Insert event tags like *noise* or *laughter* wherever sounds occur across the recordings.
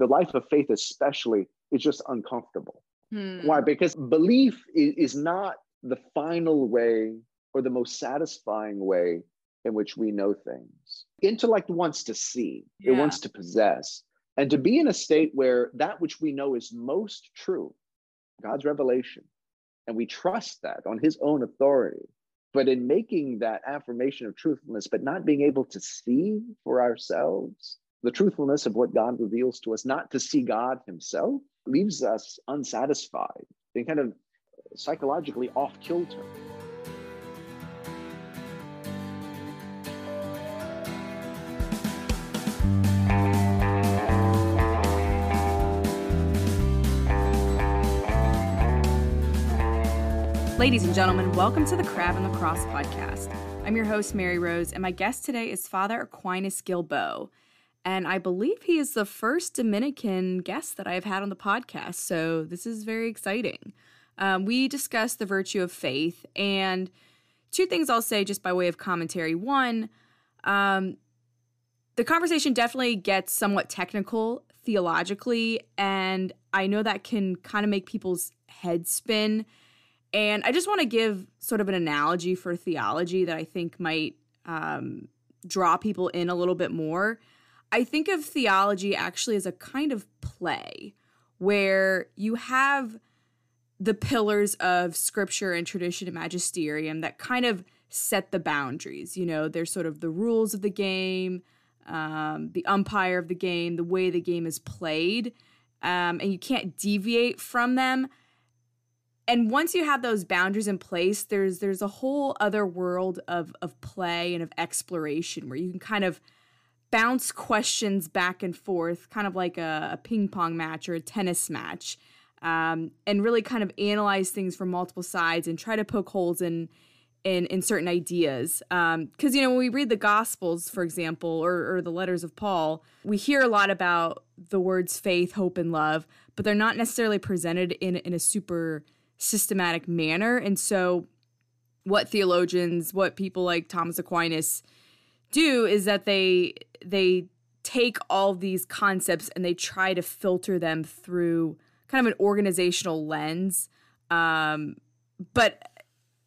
the life of faith, especially, is just uncomfortable. Hmm. Why? Because belief is, is not the final way or the most satisfying way in which we know things. Intellect wants to see, it wants to possess, and to be in a state where that which we know is most true, God's revelation, and we trust that on His own authority. But in making that affirmation of truthfulness, but not being able to see for ourselves the truthfulness of what God reveals to us, not to see God Himself, leaves us unsatisfied and kind of psychologically off kilter. Ladies and gentlemen, welcome to the Crab and the Cross podcast. I'm your host, Mary Rose, and my guest today is Father Aquinas Guilbeau. And I believe he is the first Dominican guest that I've had on the podcast, so this is very exciting. Um, we discussed the virtue of faith, and two things I'll say just by way of commentary. One, um, the conversation definitely gets somewhat technical theologically, and I know that can kind of make people's heads spin. And I just want to give sort of an analogy for theology that I think might um, draw people in a little bit more. I think of theology actually as a kind of play where you have the pillars of scripture and tradition and magisterium that kind of set the boundaries. You know, there's sort of the rules of the game, um, the umpire of the game, the way the game is played, um, and you can't deviate from them and once you have those boundaries in place there's there's a whole other world of of play and of exploration where you can kind of bounce questions back and forth kind of like a, a ping pong match or a tennis match um, and really kind of analyze things from multiple sides and try to poke holes in in, in certain ideas because um, you know when we read the gospels for example or, or the letters of paul we hear a lot about the words faith hope and love but they're not necessarily presented in, in a super systematic manner. And so, what theologians, what people like Thomas Aquinas do is that they they take all these concepts and they try to filter them through kind of an organizational lens. Um, but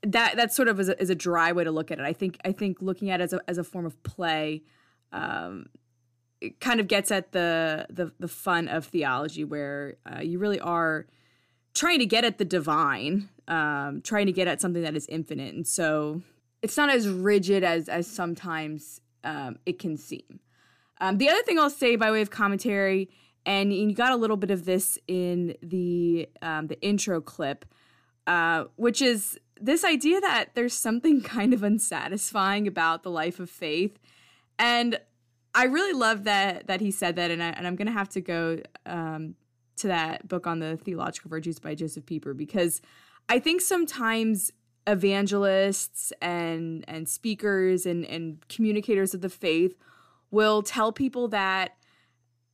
that that's sort of is a, is a dry way to look at it. I think I think looking at it as a as a form of play. Um, it kind of gets at the the the fun of theology, where uh, you really are trying to get at the divine, um, trying to get at something that is infinite. And so it's not as rigid as as sometimes um, it can seem. Um, the other thing I'll say by way of commentary, and you got a little bit of this in the um, the intro clip, uh, which is this idea that there's something *laughs* kind of unsatisfying about the life of faith, and I really love that that he said that, and, I, and I'm gonna have to go um, to that book on the theological virtues by Josef Pieper because I think sometimes evangelists and and speakers and and communicators of the faith will tell people that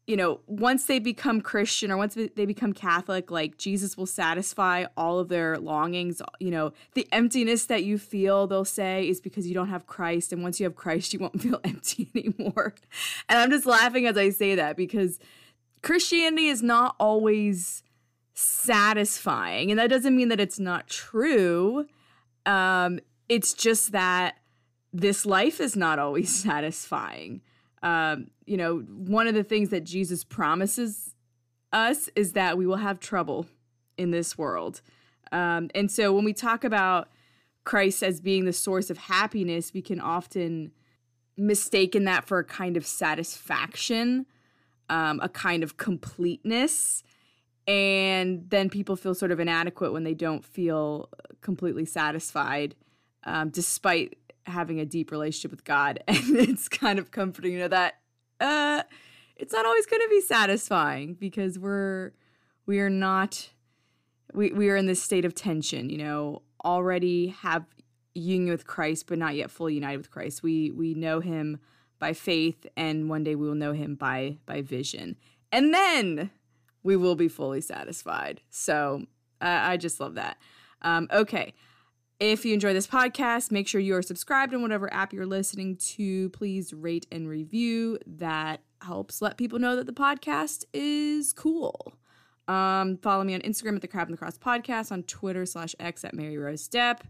you know once they become christian or once they become catholic like jesus will satisfy all of their longings you know the emptiness that you feel they'll say is because you don't have christ and once you have christ you won't *laughs* feel empty anymore and i'm just laughing as i say that because Christianity is not always satisfying. And that doesn't mean that it's not true. Um, it's just that this life is not always *laughs* satisfying. Um, you know, one of the things that Jesus promises us is that we will have trouble in this world. Um, and so when we talk about Christ as being the source of happiness, we can often mistaken that for a kind of satisfaction um, a kind of completeness. And then people feel sort of inadequate when they don't feel completely satisfied, um, despite having a deep relationship with God. *laughs* And it's kind of comforting you know that uh, it's not always going to be satisfying because we're we are not we we are in this state of tension. You know, already have union with Christ, but not yet fully united with Christ. We we know Him by faith and one day we will know him by by vision and then we will be fully satisfied so uh, i just love that um, okay if you enjoy this podcast make sure you are subscribed in whatever app you're listening to please rate and review that helps let people know that the podcast is cool. Um, follow me on Instagram at the Crab and the Cross Podcast, on Twitter slash X at Mary Rose Depp,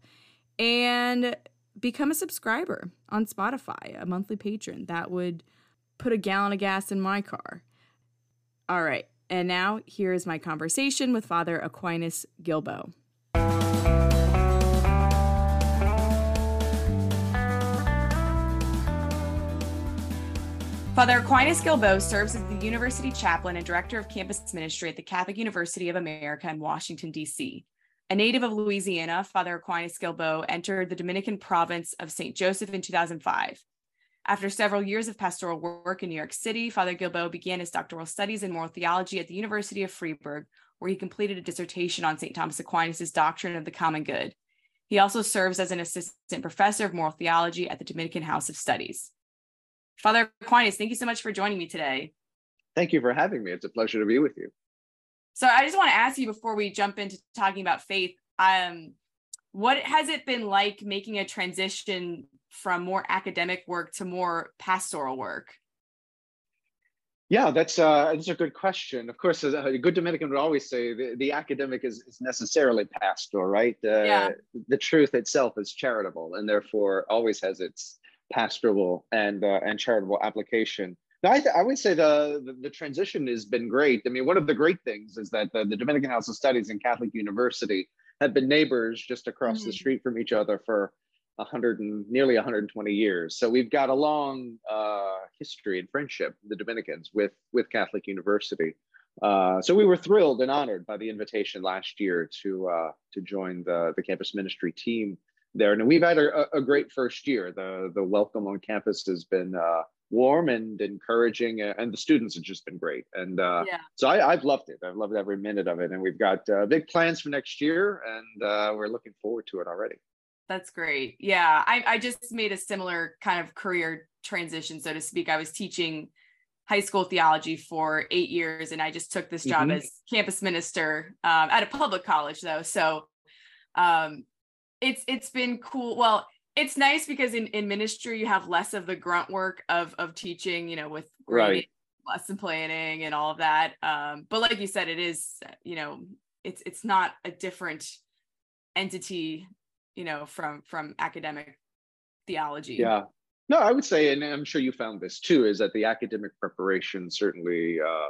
and become a subscriber on Spotify, a monthly patron. That would put a gallon of gas in my car. All right, and now here is my conversation with Father Aquinas Guilbeau. Father Aquinas Guilbeau serves as the university chaplain and director of campus ministry at the Catholic University of America in Washington, D.C. A native of Louisiana, Father Aquinas Guilbeau entered the Dominican province of St. Joseph in 2005. After several years of pastoral work in New York City, Father Guilbeau began his doctoral studies in moral theology at the University of Freiburg, where he completed a dissertation on St. Thomas Aquinas' doctrine of the common good. He also serves as an assistant professor of moral theology at the Dominican House of Studies. Father Aquinas, thank you so much for joining me today. Thank you for having me. It's a pleasure to be with you. So I just want to ask you before we jump into talking about faith, um, what has it been like making a transition from more academic work to more pastoral work? Yeah, that's uh, that's a good question. Of course, a good Dominican would always say the, the academic is, is necessarily pastoral, right? Uh, yeah. The truth itself is charitable, and therefore always has its pastoral and uh, and charitable application. Now, I, th- I would say the, the, the transition has been great. I mean, one of the great things is that the, the Dominican House of Studies and Catholic University have been neighbors just across mm-hmm. the street from each other for 100 and nearly 120 years. So we've got a long uh, history and friendship, the Dominicans, with with Catholic University. Uh, so we were thrilled and honored by the invitation last year to uh, to join the the campus ministry team there. And we've had a, a, great first year. The the welcome on campus has been uh, warm and encouraging, and the students have just been great. And uh, yeah. so I, have loved it. I've loved every minute of it. And we've got uh, big plans for next year, and uh, we're looking forward to it already. That's great. Yeah, I, I just made a similar kind of career transition, so to speak. I was teaching high school theology for eight years, and I just took this job mm-hmm. as campus minister um, at a public college, though. So um, it's it's been cool. Well, it's nice because in, in ministry you have less of the grunt work of of teaching, you know, with right. lesson planning and all of that. Um, but like you said, it is, you know, it's it's not a different entity, you know, from from academic theology. Yeah. No, I would say, and I'm sure you found this too, is that the academic preparation certainly uh,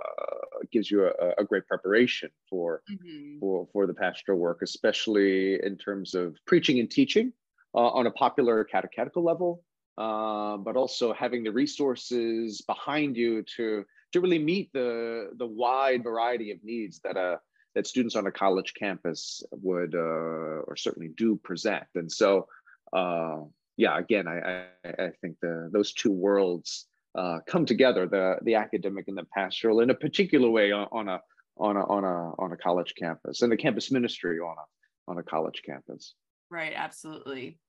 gives you a, a, great preparation for mm-hmm. for for the pastoral work, especially in terms of preaching and teaching uh, on a popular catechetical level, uh, but also having the resources behind you to to really meet the the wide variety of needs that a that students on a college campus would uh, or certainly do present, and so uh, yeah, again, I, I, I think the those two worlds uh, come together, the the academic and the pastoral, in a particular way on, on a on a on a on a college campus, and the campus ministry on a on a college campus. Right, absolutely.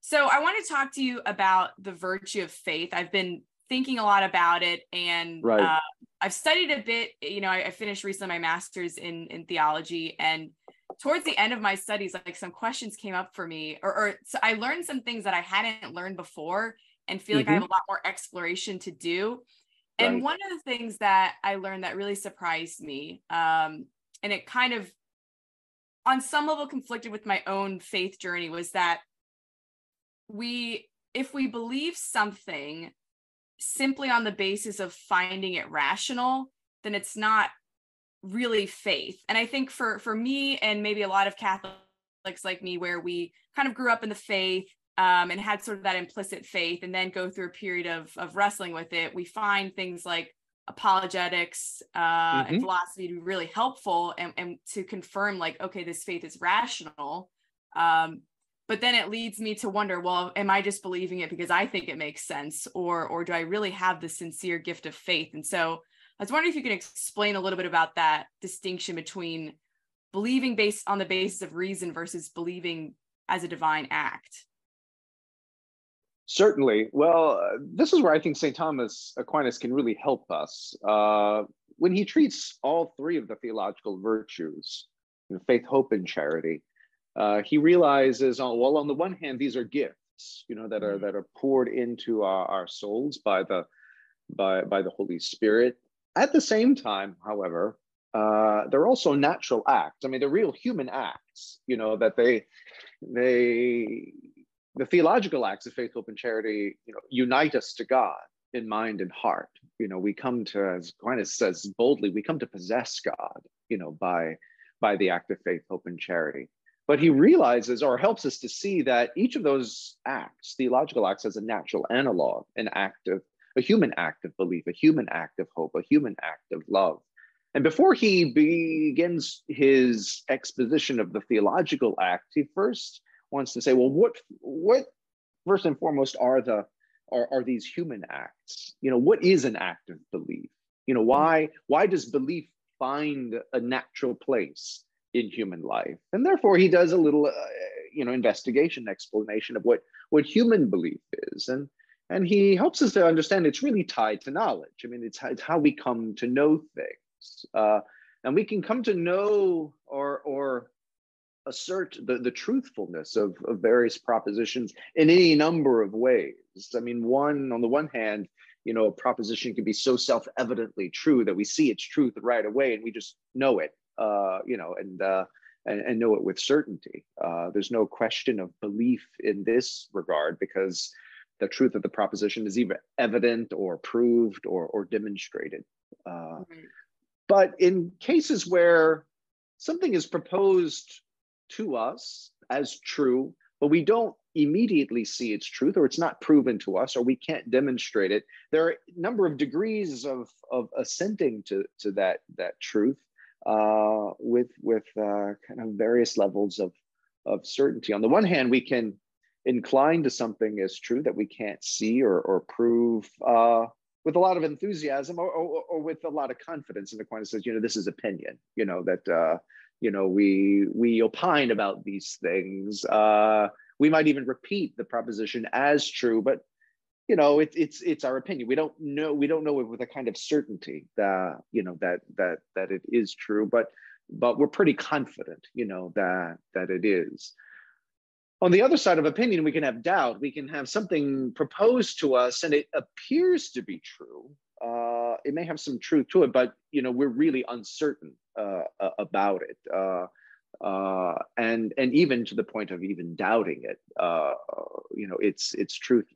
So I want to talk to you about the virtue of faith. I've been thinking a lot about it, and right. uh, I've studied a bit. You know, I, I finished recently my master's in in theology, and towards the end of my studies, like some questions came up for me, or, or so I learned some things that I hadn't learned before and feel like mm-hmm. I have a lot more exploration to do. And right. one of the things that I learned that really surprised me, um, and it kind of on some level conflicted with my own faith journey, was that we, if we believe something simply on the basis of finding it rational, then it's not really faith. And I think for for me and maybe a lot of Catholics like me, where we kind of grew up in the faith um, and had sort of that implicit faith, and then go through a period of of wrestling with it, we find things like apologetics uh, mm-hmm. and philosophy to be really helpful and, and to confirm like okay this faith is rational um, but then it leads me to wonder well am i just believing it because i think it makes sense or or do i really have the sincere gift of faith and so I was wondering if you can explain a little bit about that distinction between believing based on the basis of reason versus believing as a divine act. Certainly. Well, uh, this is where I think St. Thomas Aquinas can really help us. Uh, when he treats all three of the theological virtues, faith, hope, and charity, uh, he realizes, oh, well, on the one hand, these are gifts, you know, that are mm-hmm. that are poured into our, our souls by the by by the Holy Spirit. At the same time, however, uh, they're also natural acts. I mean, they're real human acts. You know that they they the theological acts of faith, hope, and charity. You know, unite us to God in mind and heart. You know, we come to, as Aquinas says boldly, we come to possess God. You know, by by the act of faith, hope, and charity. But he realizes or helps us to see that each of those acts, theological acts, has a natural analog, an act of a human act of belief, a human act of hope, a human act of love. And before he begins his exposition of the theological act, he first wants to say, well, what, what first and foremost are the are, are these human acts? You know, what is an act of belief? You know, why why does belief find a natural place in human life? And therefore, he does a little, uh, you know, investigation explanation of what what human belief is, and and he helps us to understand it's really tied to knowledge. I mean, it's, it's how we come to know things. Uh, and we can come to know or, or assert the, the truthfulness of, of various propositions in any number of ways. I mean, one, on the one hand, you know, a proposition can be so self-evidently true that we see its truth right away and we just know it, uh, you know, and, uh, and, and know it with certainty. Uh, there's no question of belief in this regard because the truth of the proposition is either evident or proved or, or demonstrated. Uh, mm-hmm. But in cases where something is proposed to us as true, but we don't immediately see its truth, or it's not proven to us, or we can't demonstrate it, there are a number of degrees of, of assenting to, to that, that truth uh, with, with uh, kind of various levels of, of certainty. On the one hand, we can incline to something as true that we can't see or, or prove uh, with a lot of enthusiasm or, or, or, with a lot of confidence. And Aquinas says, you know, this is opinion, you know, that, uh, you know, we, we opine about these things. Uh, we might even repeat the proposition as true, but you know, it, it's it's our opinion. We don't know we don't know it with a kind of certainty that you know that that that it is true, but but we're pretty confident, you know, that that it is. On the other side of opinion, we can have doubt. We can have something proposed to us and it appears to be true. Uh, it may have some truth to it, but you know we're really uncertain uh, about it, uh, uh, and and even to the point of even doubting it. Uh, you know, its its truth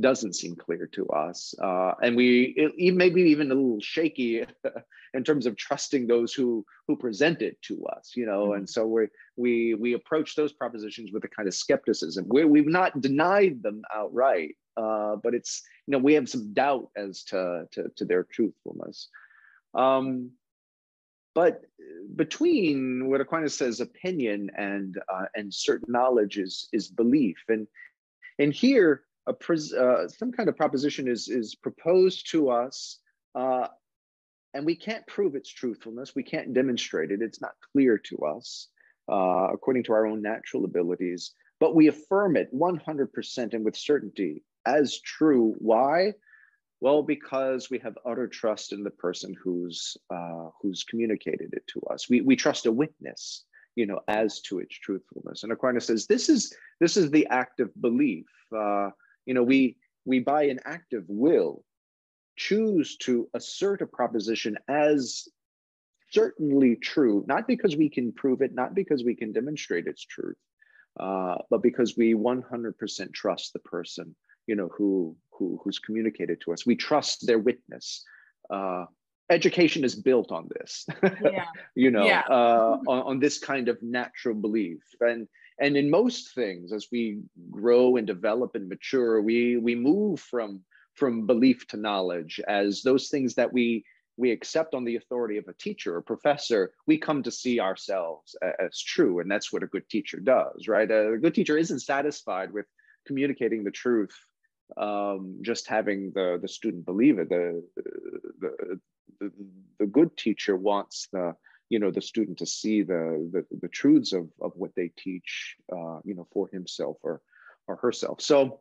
doesn't seem clear to us. Uh, and we it, maybe even a little shaky *laughs* in terms of trusting those who who present it to us, you know. Mm-hmm. And so we we we approach those propositions with a kind of skepticism. We we've not denied them outright, uh, but it's you know we have some doubt as to to, to their truthfulness. Um, but between what Aquinas says opinion and uh, and certain knowledge is is belief, and and here a uh, some kind of proposition is is proposed to us uh, and we can't prove its truthfulness. We can't demonstrate it. It's not clear to us uh, according to our own natural abilities. But we affirm it 100% and with certainty as true. Why? Well because we have utter trust in the person who's uh, who's communicated it to us. We, we trust a witness you know as to its truthfulness. And aquinas says this is this is the act of belief. Uh, you know, we we by an act of will choose to assert a proposition as certainly true, not because we can prove it, not because we can demonstrate its truth, uh, but because we 100% trust the person, you know, who, who who's communicated to us. We trust their witness. Uh, education is built on this, *laughs* yeah. you know, yeah. uh, on, on this kind of natural belief. And and in most things as we grow and develop and mature we we move from from belief to knowledge. As those things that we we accept on the authority of a teacher or professor we come to see ourselves as true. And that's what a good teacher does right? A good teacher isn't satisfied with communicating the truth um, just having the the student believe it. The the, the, the good teacher wants the you know the student to see the the, the truths of, of what they teach uh, you know for himself or or herself. So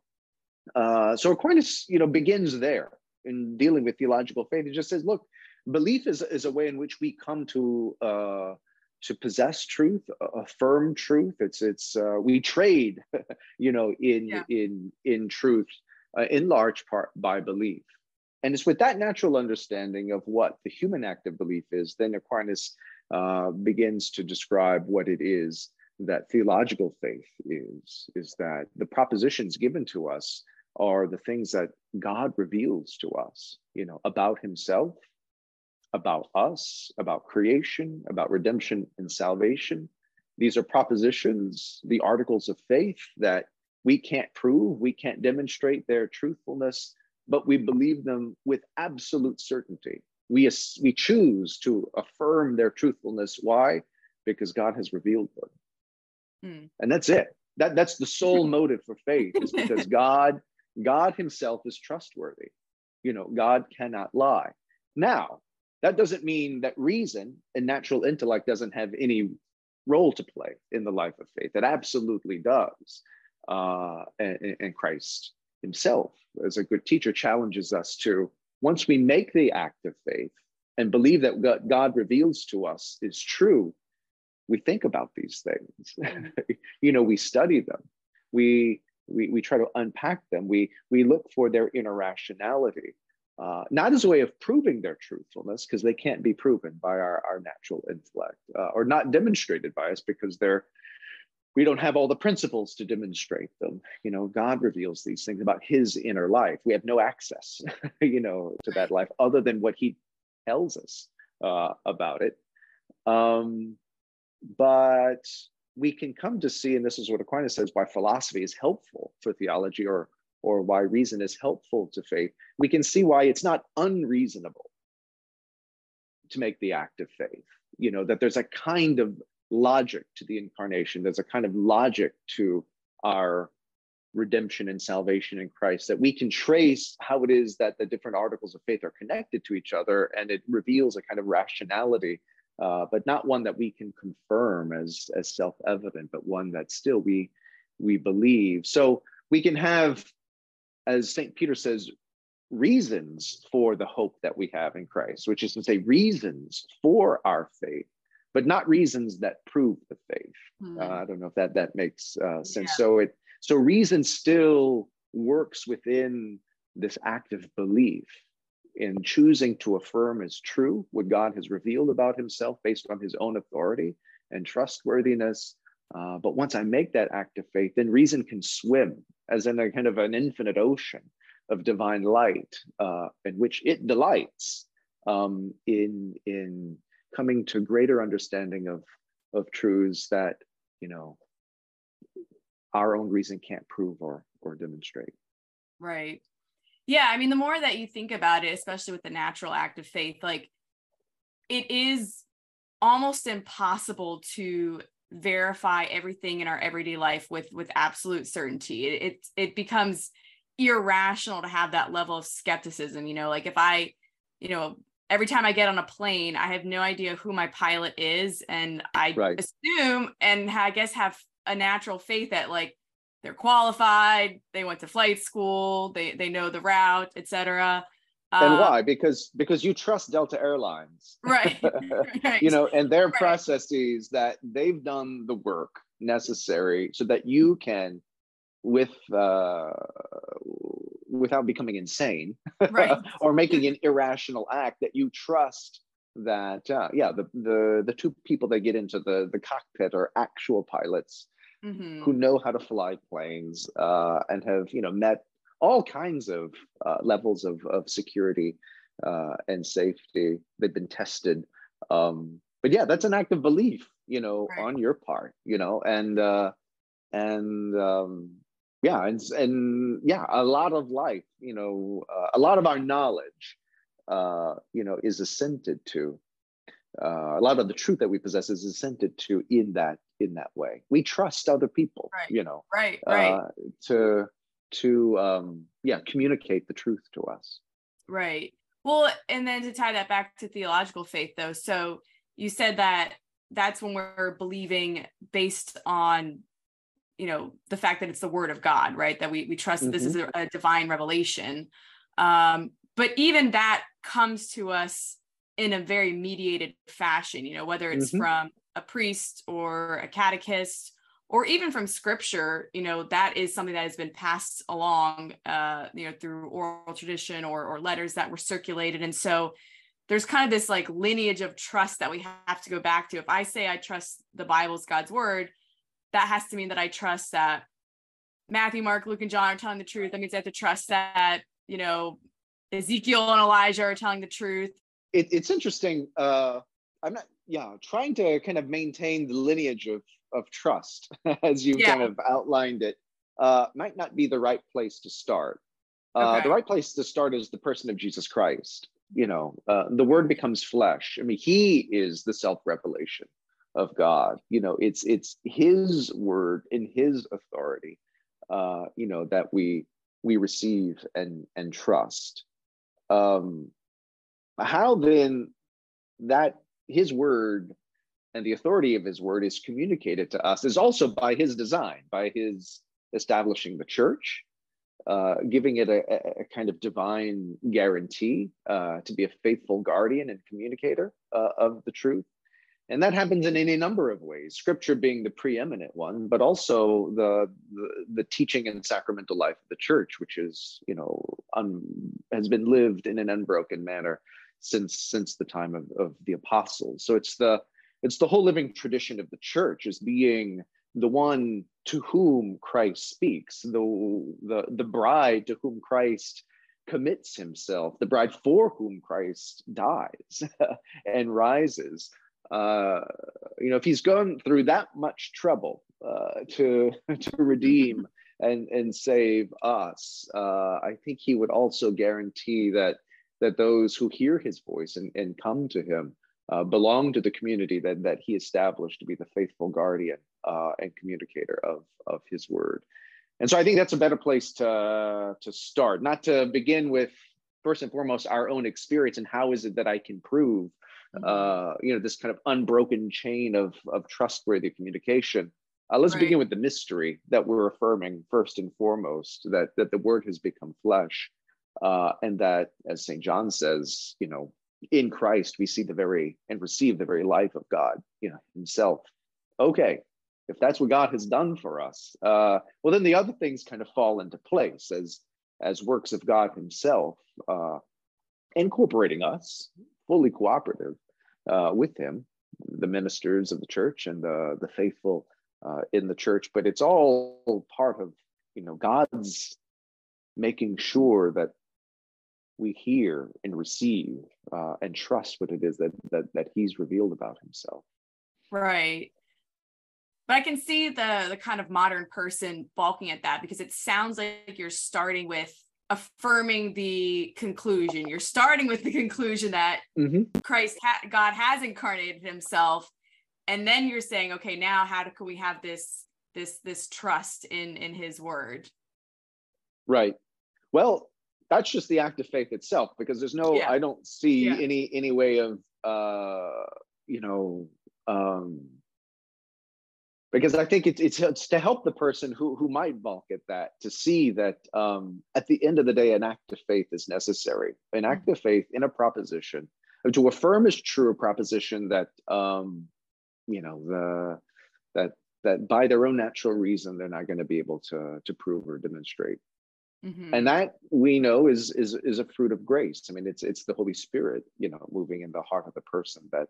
uh, so aquinas you know begins there in dealing with theological faith. He just says look belief is, is a way in which we come to uh, to possess truth affirm truth. It's it's uh, we trade *laughs* you know in yeah. in in truth uh, in large part by belief. And it's with that natural understanding of what the human act of belief is, then Aquinas uh, begins to describe what it is that theological faith is, is that the propositions given to us are the things that God reveals to us, you know, about himself, about us, about creation, about redemption and salvation. These are propositions, the articles of faith that we can't prove, we can't demonstrate their truthfulness, but we believe them with absolute certainty. We, we choose to affirm their truthfulness. Why? Because God has revealed them. Mm. And that's it. That, that's the sole *laughs* motive for faith, is because God, God Himself is trustworthy. You know, God cannot lie. Now, that doesn't mean that reason and natural intellect doesn't have any role to play in the life of faith. It absolutely does. Uh, and, and Christ himself, as a good teacher, challenges us to once we make the act of faith and believe that what God reveals to us is true, we think about these things. *laughs* You know, we study them. We, we, we try to unpack them. We, we look for their irrationality, uh, not as a way of proving their truthfulness, because they can't be proven by our, our natural intellect, uh, or not demonstrated by us because they're we don't have all the principles to demonstrate them. You know god reveals these things about his inner life. We have no access *laughs* you know to that life other than what he tells us uh, about it. Um, but we can come to see and this is what aquinas says why philosophy is helpful for theology or or why reason is helpful to faith. We can see why it's not unreasonable to make the act of faith you know that there's a kind of logic to the incarnation. There's a kind of logic to our redemption and salvation in Christ that we can trace how it is that the different articles of faith are connected to each other, and it reveals a kind of rationality, uh, but not one that we can confirm as as self-evident, but one that still we we believe. So we can have, as Saint Peter says, reasons for the hope that we have in Christ, which is to say, reasons for our faith but not reasons that prove the faith. Mm. Uh, I don't know if that that makes uh, sense. Yeah. So it so reason still works within this active belief in choosing to affirm as true what God has revealed about Himself based on His own authority and trustworthiness. Uh, but once I make that act of faith, then reason can swim as in a kind of an infinite ocean of divine light uh, in which it delights um, in in coming to greater understanding of of truths that you know our own reason can't prove or or demonstrate. Right. Yeah i mean the more that you think about it especially with the natural act of faith like it is almost impossible to verify everything in our everyday life with with absolute certainty. It, it it becomes irrational to have that level of skepticism you know like if i you know every time I get on a plane, I have no idea who my pilot is. And I right. assume and I guess have a natural faith that like they're qualified, they went to flight school, they they know the route, etc. And uh, why? Because because you trust Delta Airlines. *laughs* Right. *laughs* right. you know, and their right. processes that they've done the work necessary so that you can with uh without becoming insane right. *laughs* or making an irrational act that you trust that uh, yeah the, the the two people that get into the the cockpit are actual pilots mm-hmm. who know how to fly planes uh, and have you know met all kinds of uh, levels of, of security uh, and safety they've been tested um, but yeah that's an act of belief you know right. on your part you know and uh, and um, yeah and, and yeah a lot of life you know uh, a lot of our knowledge uh, you know is assented to uh, a lot of the truth that we possess is assented to in that in that way. We trust other people right. you know right right. uh, to to um yeah communicate the truth to us. Right. Well and then to tie that back to theological faith though so you said that that's when we're believing based on you know the fact that it's the word of god right that we we trust mm-hmm. this is mm-hmm. a, a divine revelation um but even that comes to us in a very mediated fashion you know whether it's mm-hmm. from a priest or a catechist or even from scripture you know that is something that has been passed along uh you know through oral tradition or or letters that were circulated and so there's kind of this like lineage of trust that we have to go back to if i say i trust the bible's god's word that has to mean that i trust that matthew mark luke and john are telling the truth that means i have to trust that you know ezekiel and elijah are telling the truth it, it's interesting uh i'm not yeah trying to kind of maintain the lineage of of trust, *laughs* as you yeah. kind of outlined it, uh, might not be the right place to start. Uh, okay. The right place to start is the person of Jesus Christ. You know, uh, the Word becomes flesh. I mean, He is the self-revelation of God. You know, it's it's His Word in His authority. Uh, you know that we we receive and and trust. Um, how then that His Word and the authority of his word is communicated to us is also by his design, by his establishing the church, uh, giving it a, a, kind of divine guarantee uh, to be a faithful guardian and communicator uh, of the truth. And that happens in any number of ways, scripture being the preeminent one, but also the, the, the teaching and sacramental life of the church, which is, you know, un, has been lived in an unbroken manner since, since the time of, of the apostles. So it's the, it's the whole living tradition of the church as being the one to whom Christ speaks, the, the, the bride to whom Christ commits himself, the bride for whom Christ dies *laughs* and rises. Uh, you know, if he's gone through that much trouble uh, to, *laughs* to redeem and, and save us, uh, I think he would also guarantee that, that those who hear his voice and, and come to him uh, belong to the community that, that he established to be the faithful guardian uh, and communicator of, of his word. And so I think that's a better place to, to start, not to begin with first and foremost our own experience and how is it that I can prove. Uh, you know this kind of unbroken chain of, of trustworthy communication. Uh, let's right. begin with the mystery that we're affirming first and foremost that that the word has become flesh, uh, and that, as Saint John says, you know, in Christ, we see the very and receive the very life of God, you know, Himself. Okay, if that's what God has done for us, uh, well, then the other things kind of fall into place as as works of God Himself, uh, incorporating us, fully cooperative uh, with Him, the ministers of the church and the the faithful uh, in the church. But it's all part of you know God's making sure that we hear and receive uh, and trust what it is that, that that he's revealed about himself right but i can see the the kind of modern person balking at that because it sounds like you're starting with affirming the conclusion you're starting with the conclusion that mm-hmm. christ ha- god has incarnated himself and then you're saying okay now how do, can we have this this this trust in in his word right well that's just the act of faith itself because there's no yeah. i don't see yeah. any any way of uh you know um because i think it's, it's it's to help the person who who might balk at that to see that um at the end of the day an act of faith is necessary an act of faith in a proposition to affirm as true a proposition that um you know the that that by their own natural reason they're not going to be able to to prove or demonstrate Mm-hmm. And that we know is is is a fruit of grace. I mean, it's it's the Holy Spirit, you know, moving in the heart of the person that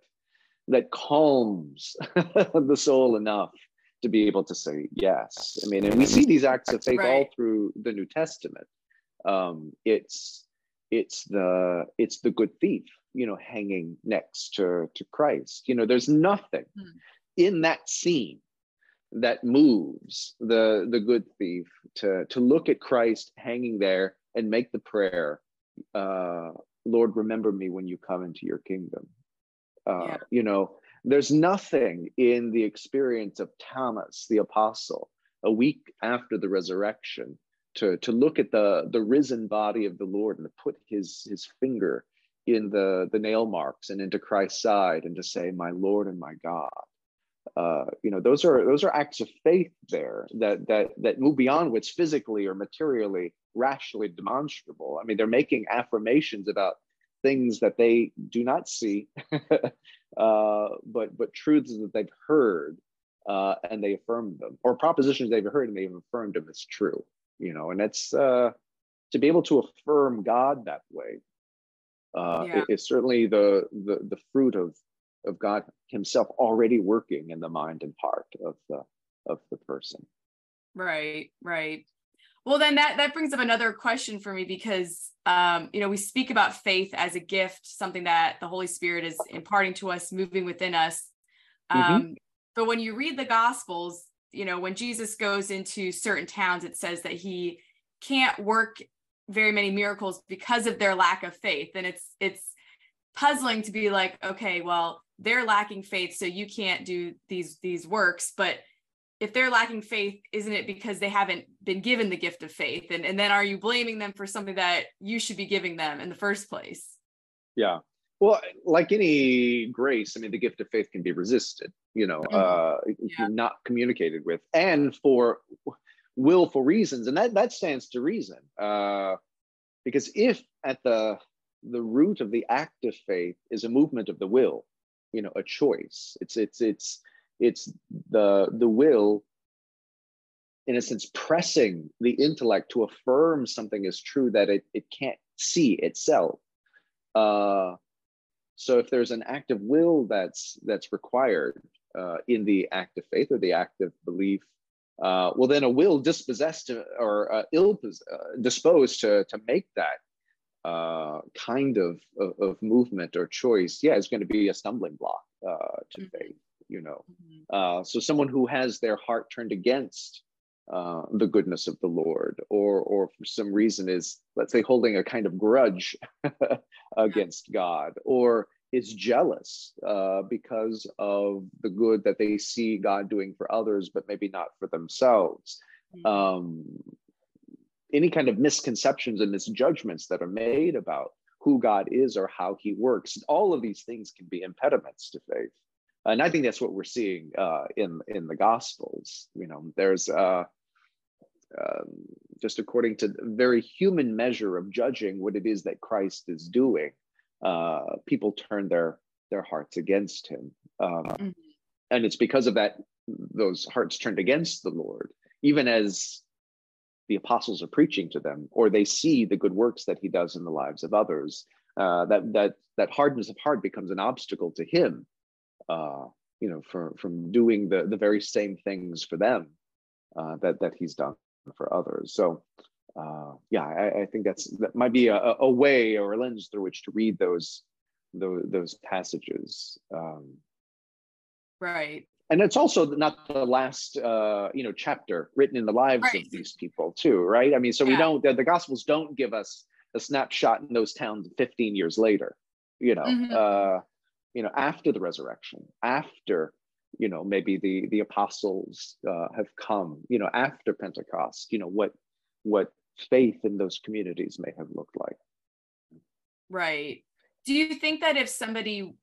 that calms *laughs* the soul enough to be able to say yes. I mean, and we see these acts of faith right. all through the New Testament. Um, it's it's the it's the good thief, you know, hanging next to to Christ. You know, there's nothing mm. in that scene that moves the the good thief to to look at Christ hanging there and make the prayer, uh, Lord, remember me when you come into your kingdom. Uh, yeah. You know, there's nothing in the experience of Thomas the apostle a week after the resurrection to to look at the the risen body of the Lord and to put his his finger in the the nail marks and into Christ's side and to say, my Lord and my God. Uh, you know those are those are acts of faith there that that that move beyond what's physically or materially rationally demonstrable. I mean they're making affirmations about things that they do not see *laughs* uh, but but truths that they've heard uh, and they affirm them, or propositions they've heard and they've affirmed them as true. You know, and it's uh, to be able to affirm God that way uh, yeah. is certainly the, the the fruit of of God Himself already working in the mind and heart of the of the person. Right, right. Well, then that that brings up another question for me because um, you know we speak about faith as a gift, something that the Holy Spirit is imparting to us, moving within us. Mm-hmm. Um, mm-hmm. But when you read the Gospels, you know when Jesus goes into certain towns, it says that he can't work very many miracles because of their lack of faith, and it's it's puzzling to be like, okay, well they're lacking faith, so you can't do these these works, but if they're lacking faith, isn't it because they haven't been given the gift of faith? And, and then are you blaming them for something that you should be giving them in the first place? Yeah. Well, like any grace, I mean, the gift of faith can be resisted, you know, mm-hmm. uh, yeah. not communicated with, and for willful reasons. And that, that stands to reason. Uh, because if at the the root of the act of faith is a movement of the will, you know, a choice, it's it's it's it's the the will in a sense pressing the intellect to affirm something is true that it, it can't see itself uh, so if there's an act of will that's that's required uh, in the act of faith or the act of belief uh, well then a will dispossessed or uh, ill uh, disposed to, to make that uh, kind of, of, of, movement or choice yeah is going to be a stumbling block uh, to mm-hmm. faith you know. Mm-hmm. Uh, so someone who has their heart turned against uh, the goodness of the Lord, or or for some reason is let's say holding a kind of grudge *laughs* against God, or is jealous uh, because of the good that they see God doing for others, but maybe not for themselves. Mm-hmm. Um, any kind of misconceptions and misjudgments that are made about who God is or how he works, all of these things can be impediments to faith and I think that's what we're seeing uh, in in the Gospels. You know, there's uh, um, just according to very human measure of judging what it is that Christ is doing, uh, people turn their their hearts against him, um, mm-hmm. and it's because of that those hearts turned against the Lord, even as the apostles are preaching to them, or they see the good works that he does in the lives of others. Uh, that that that hardness of heart becomes an obstacle to him uh, you know, for, from doing the, the very same things for them uh, that, that he's done for others. So uh, yeah, I, I, think that's that might be a, a way or a lens through which to read those those, those passages. Um, right. And it's also not the last uh, you know chapter written in the lives right. of these people too, right? I mean, so yeah. we don't the, the Gospels don't give us a snapshot in those towns 15 years later. You know, mm-hmm. uh, you know after the resurrection after you know maybe the the apostles uh, have come you know after pentecost you know what what faith in those communities may have looked like. Right. Do you think that if somebody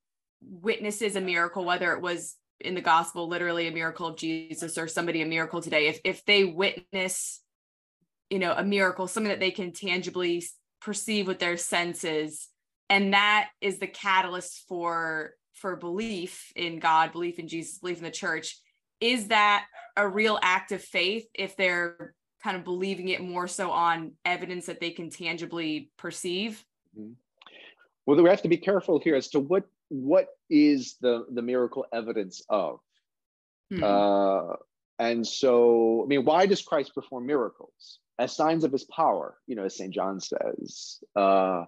witnesses a miracle whether it was in the gospel literally a miracle of jesus or somebody a miracle today if if they witness you know a miracle something that they can tangibly perceive with their senses and that is the catalyst for for belief in god belief in jesus belief in the church. Is that a real act of faith if they're kind of believing it more so on evidence that they can tangibly perceive? Mm-hmm. well we have to be careful here as to what what is the the miracle evidence of. Mm-hmm. uh and so i mean why does christ perform miracles? As signs of his power you know as st john says. Uh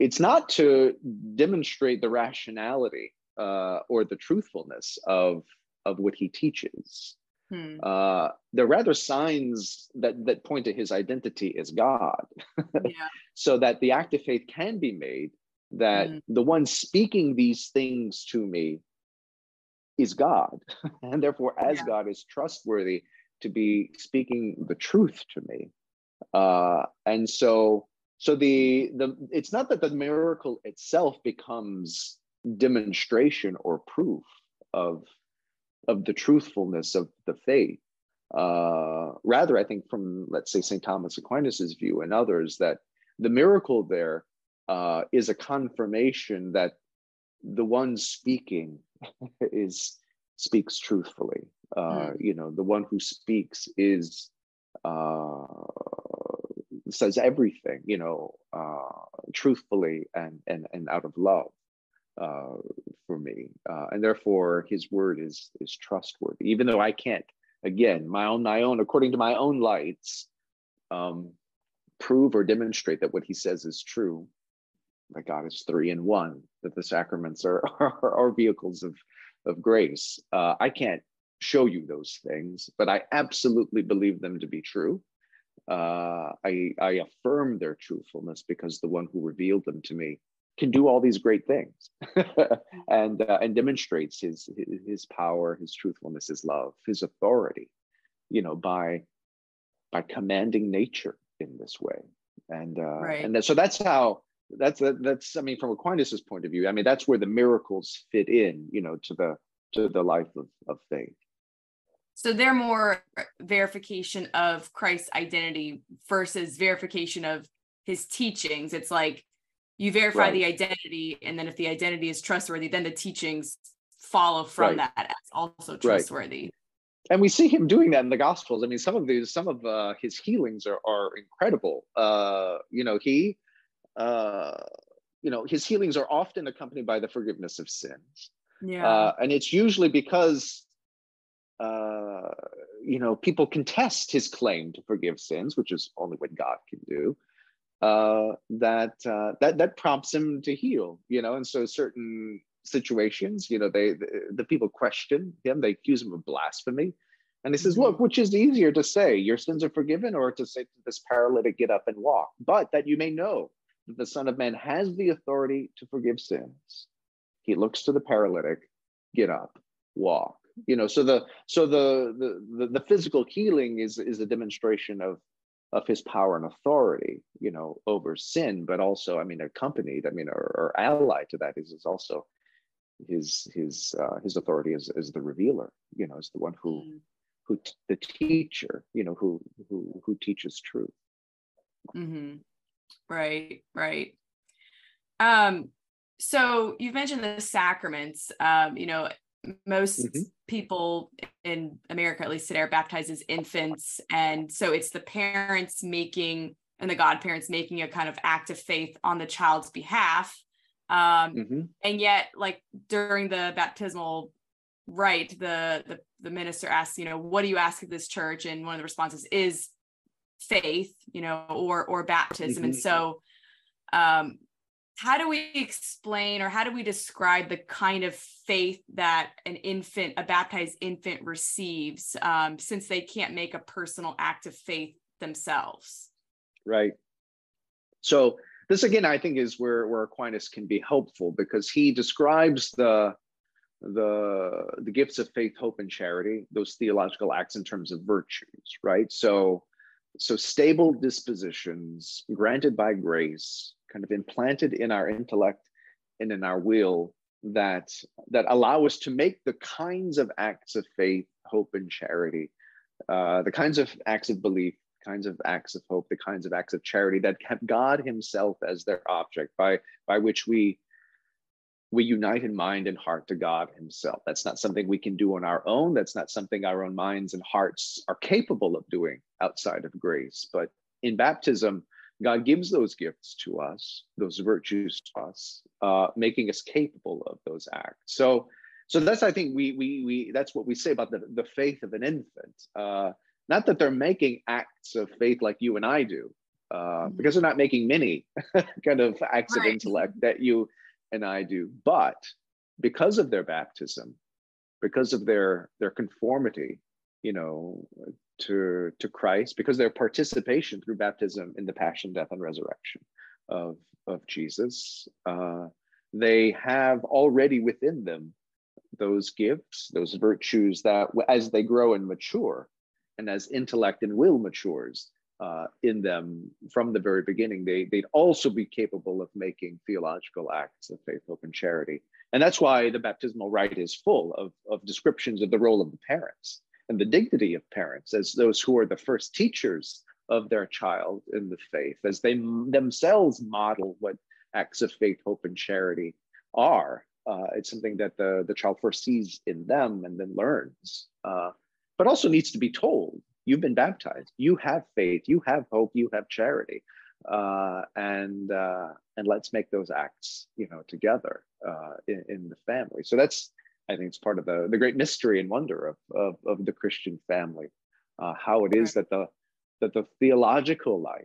it's not to demonstrate the rationality uh, or the truthfulness of of what he teaches. Hmm. Uh, they're rather signs that that point to his identity as God, *laughs* yeah. so that the act of faith can be made that hmm. the one speaking these things to me is God, *laughs* and therefore, as yeah. God is trustworthy to be speaking the truth to me. Uh, and so so the the it's not that the miracle itself becomes demonstration or proof of of the truthfulness of the faith uh, rather i think from let's say st thomas aquinas's view and others that the miracle there uh, is a confirmation that the one speaking *laughs* is speaks truthfully. Uh, mm. You know, the one who speaks is uh, says everything. You know, uh, truthfully and and and out of love uh, for me, uh, and therefore his word is is trustworthy. Even though I can't, again, my own my own according to my own lights, um, prove or demonstrate that what he says is true. That God is three in one. That the sacraments are *laughs* are, are vehicles of of grace. Uh, I can't show you those things, but I absolutely believe them to be true. Uh, I, I affirm their truthfulness because the one who revealed them to me can do all these great things *laughs* and uh, and demonstrates his, his power his truthfulness his love his authority you know by by commanding nature in this way and uh right. and that, so that's how that's that's i mean from aquinas's point of view i mean that's where the miracles fit in you know to the to the life of, of faith so they're more verification of christ's identity versus verification of his teachings it's like you verify right. the identity and then if the identity is trustworthy then the teachings follow from right. that as also trustworthy right. and we see him doing that in the gospels i mean some of these some of uh, his healings are, are incredible uh, you know he uh, you know his healings are often accompanied by the forgiveness of sins yeah uh, and it's usually because uh, you know people contest his claim to forgive sins which is only what god can do uh, that uh, that that prompts him to heal. You know, and so certain situations, you know, they the, the people question him, they accuse him of blasphemy. And he says, mm-hmm. Look, which is easier to say, your sins are forgiven, or to say to this paralytic, get up and walk? But that you may know that the Son of Man has the authority to forgive sins. He looks to the paralytic, get up, walk. You know, so the so the the the, the physical healing is is a demonstration of of his power and authority, you know, over sin, but also, I mean, accompanied, I mean, or, or allied to that is, is also his his uh, his authority as, as the revealer, you know, as the one who mm. who t- the teacher, you know, who who who teaches truth. Mm-hmm. Right, right. Um, so you've mentioned the sacraments. Um, you know, most mm-hmm. people in America, at least today, are baptized as infants. And so it's the parents making and the godparents making a kind of act of faith on the child's behalf. Um, mm-hmm. And yet, like during the baptismal rite, the, the the minister asks, you know, what do you ask of this church? And one of the responses is faith, you know, or or baptism. Mm-hmm. And so um, how do we explain or how do we describe the kind of faith that an infant a baptized infant receives um, since they can't make a personal act of faith themselves? Right. So this again i think is where where aquinas can be helpful because he describes the the the gifts of faith hope and charity those theological acts in terms of virtues right? So so stable dispositions granted by grace kind of implanted in our intellect and in our will that that allow us to make the kinds of acts of faith hope and charity uh, the kinds of acts of belief kinds of acts of hope the kinds of acts of charity that have god himself as their object by by which we we unite in mind and heart to god himself. That's not something we can do on our own. That's not something our own minds and hearts are capable of doing outside of grace. But in baptism God gives those gifts to us, those virtues to us, uh, making us capable of those acts. So, so that's I think we we we that's what we say about the the faith of an infant. Uh, not that they're making acts of faith like you and I do, uh, mm-hmm. because they're not making many *laughs* kind of acts right. of intellect that you and I do, but because of their baptism, because of their their conformity, you know, to, to Christ because their participation through baptism in the passion, death, and resurrection of, of Jesus, uh, they have already within them those gifts, those virtues that as they grow and mature, and as intellect and will matures uh, in them from the very beginning, they, they'd also be capable of making theological acts of faith, hope, and charity. And that's why the baptismal rite is full of, of descriptions of the role of the parents and the dignity of parents as those who are the first teachers of their child in the faith, as they themselves model what acts of faith, hope, and charity are Uh, it's something that the, the child first sees in them and then learns, uh, but also needs to be told. You've been baptized. You have faith. You have hope. You have charity, uh, and uh, and let's make those acts, you know, together uh, in, in, the family. So that's, I think, it's part of the the great mystery and wonder of of, of the Christian family, uh, how it is that the that the theological life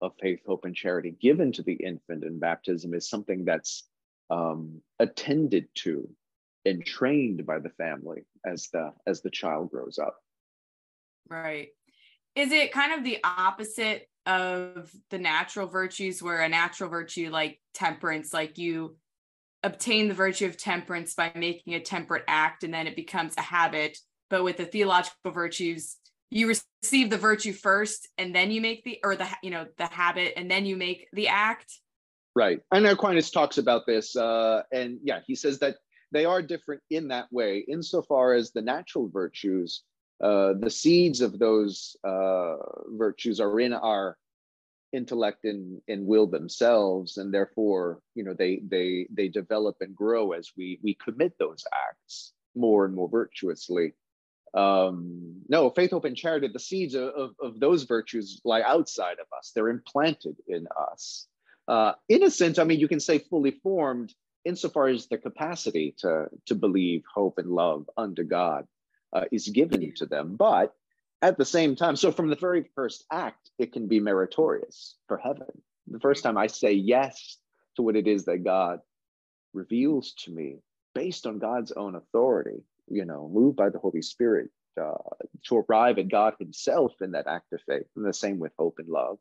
of faith, hope, and charity given to the infant in baptism is something that's um, attended to and trained by the family as the as the child grows up. Right. Is it kind of the opposite of the natural virtues, where a natural virtue like temperance, like you obtain the virtue of temperance by making a temperate act, and then it becomes a habit. But with the theological virtues, you receive the virtue first and then you make the or the you know the habit and then you make the act right and aquinas talks about this uh and yeah he says that they are different in that way insofar as the natural virtues uh the seeds of those uh virtues are in our intellect and, and will themselves and therefore you know they they they develop and grow as we we commit those acts more and more virtuously um, no, faith, hope, and charity, the seeds of, of, of, those virtues lie outside of us. They're implanted in us. Uh, in a sense, I mean, you can say fully formed insofar as the capacity to, to believe, hope, and love unto God uh, is given to them. But at the same time, so from the very first act, it can be meritorious for heaven. The first time I say yes to what it is that God reveals to me based on God's own authority, you know, moved by the Holy Spirit uh, to arrive at God Himself in that act of faith, and the same with hope and love.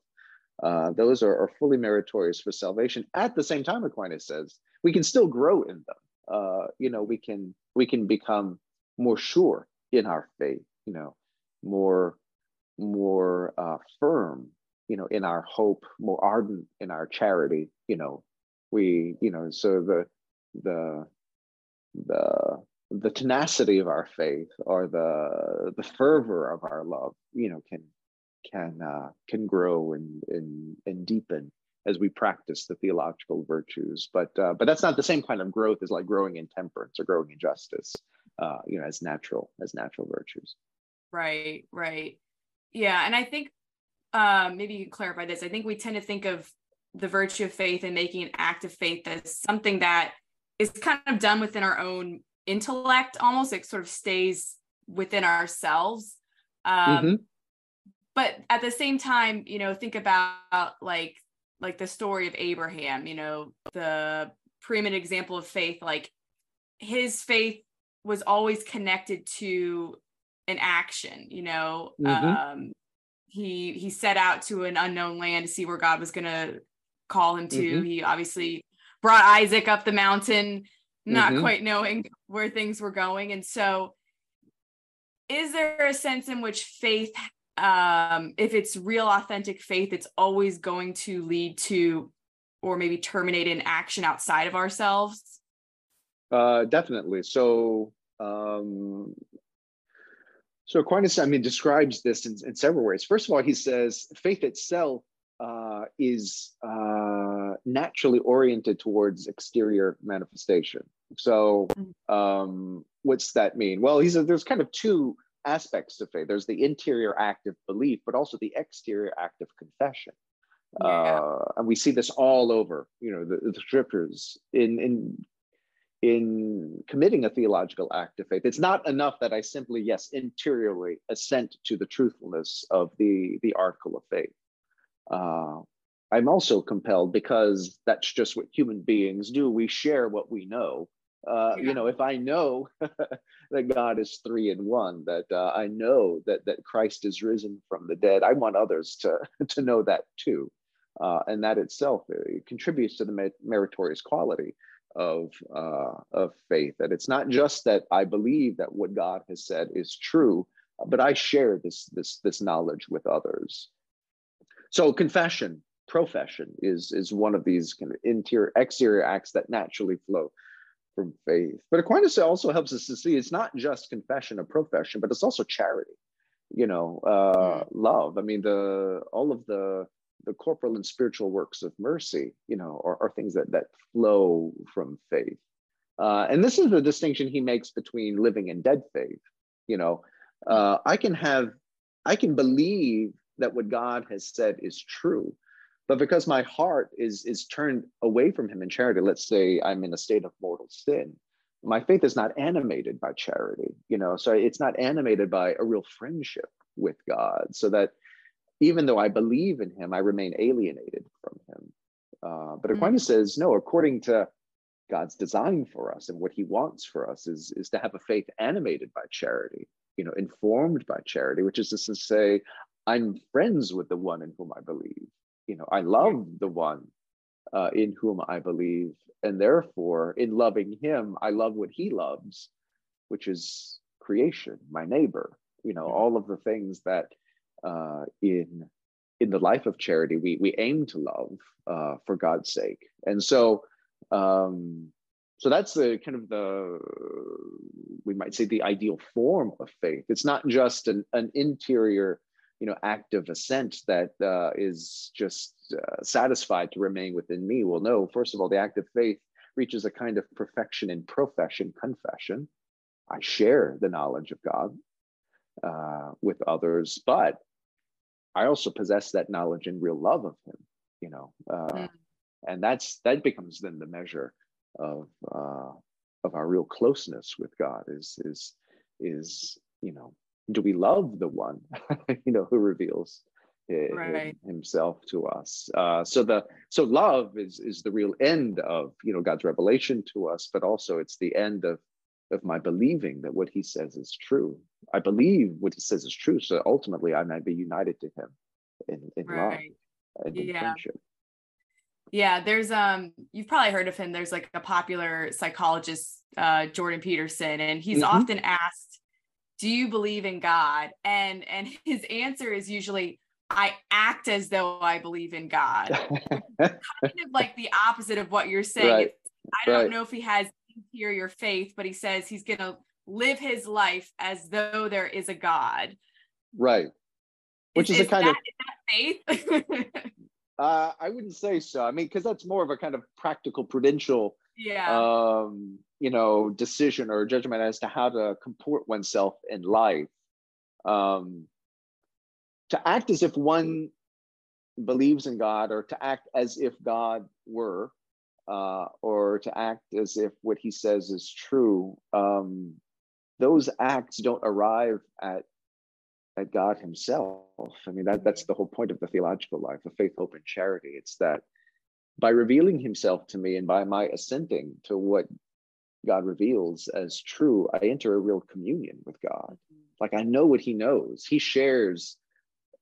Uh, those are, are, fully meritorious for salvation. At the same time, Aquinas says we can still grow in them. Uh, you know, we can we can become more sure in our faith. You know, more more uh, firm. You know, in our hope, more ardent in our charity. You know, we you know so the the the the tenacity of our faith or the the fervor of our love you know can can uh, can grow and, and and deepen as we practice the theological virtues but uh, but that's not the same kind of growth as like growing in temperance or growing in justice uh, you know as natural as natural virtues right right yeah and i think um, maybe you can clarify this i think we tend to think of the virtue of faith and making an act of faith as something that is kind of done within our own intellect almost it sort of stays within ourselves um, mm-hmm. but at the same time you know think about like like the story of abraham you know the preeminent example of faith like his faith was always connected to an action you know mm-hmm. um he he set out to an unknown land to see where god was going to call him to mm-hmm. he obviously brought isaac up the mountain not mm-hmm. quite knowing where things were going. And so, is there a sense in which faith, um, if it's real, authentic faith, it's always going to lead to or maybe terminate an action outside of ourselves? Uh, definitely. So, um, so Aquinas, I mean, describes this in, in several ways. First of all, he says faith itself uh, is uh, naturally oriented towards exterior manifestation. So, mm. um, what's that mean? Well, he said there's kind of two aspects to faith. There's the interior act of belief, but also the exterior act of confession. Yeah. Uh, and we see this all over, you know, the, the scriptures in in in committing a theological act of faith. It's not enough that I simply, yes, interiorly assent to the truthfulness of the the article of faith. Uh, I'm also compelled because that's just what human beings do. We share what we know uh, yeah. you know if i know *laughs* that god is three in one that uh, i know that that christ is risen from the dead i want others to *laughs* to know that too uh, and that itself uh, contributes to the meritorious quality of uh, of faith that it's not just that i believe that what god has said is true but i share this this this knowledge with others so confession profession is is one of these kind of interior exterior acts that naturally flow from faith. But Aquinas also helps us to see it's not just confession or profession, but it's also charity. You know, uh, mm. love. I mean, the all of the the corporal and spiritual works of mercy, you know, are, are things that that flow from faith. Uh, and this is the distinction he makes between living and dead faith. You know, uh, I can have, I can believe that what God has said is true, but because my heart is is turned away from Him in charity, let's say I'm in a state of mortal sin, my faith is not animated by charity. You know, so it's not animated by a real friendship with God, so that even though I believe in Him, I remain alienated from Him. Uh, but Aquinas mm-hmm. says no, according to God's design for us and what he wants for us is, is to have a faith animated by charity, you know, informed by charity, which is to say, I'm friends with the one in whom I believe. You know, I love the one uh, in whom I believe. And therefore, in loving him, I love what he loves, which is creation, my neighbor, you know, all of the things that uh, in in the life of charity we we aim to love uh, for God's sake. And so um, so that's the kind of the we might say the ideal form of faith. It's not just an, an interior, you know, act of assent that uh, is just uh, satisfied to remain within me. Well, no. First of all, the act of faith reaches a kind of perfection in profession, confession. I share the knowledge of God uh, with others, but I also possess that knowledge and real love of Him. You know. Mm and that's that becomes then the measure of uh, of our real closeness with God is is is you know do we love the one *laughs* you know who reveals right. himself to us uh, so the so love is is the real end of you know God's revelation to us but also it's the end of of my believing that what he says is true I believe what he says is true so ultimately I might be united to him in, in right. love and in yeah. friendship yeah, there's um you've probably heard of him. There's like a popular psychologist, uh, Jordan Peterson, and he's mm-hmm. often asked, Do you believe in God? And and his answer is usually, I act as though I believe in God. *laughs* kind of like the opposite of what you're saying. Right. I don't right. know if he has interior faith, but he says he's gonna live his life as though there is a God. Right. Which is, is a kind that, of faith. *laughs* Uh, I wouldn't say so. I mean, because that's more of a kind of practical, prudential, yeah, um, you know, decision or judgment as to how to comport oneself in life. Um, to act as if one believes in God, or to act as if God were, uh, or to act as if what He says is true. Um, those acts don't arrive at at God Himself. I mean, that, that's the whole point of the theological life, of faith, hope, and charity. It's that by revealing Himself to me and by my assenting to what God reveals as true, I enter a real communion with God. Like I know what He knows. He shares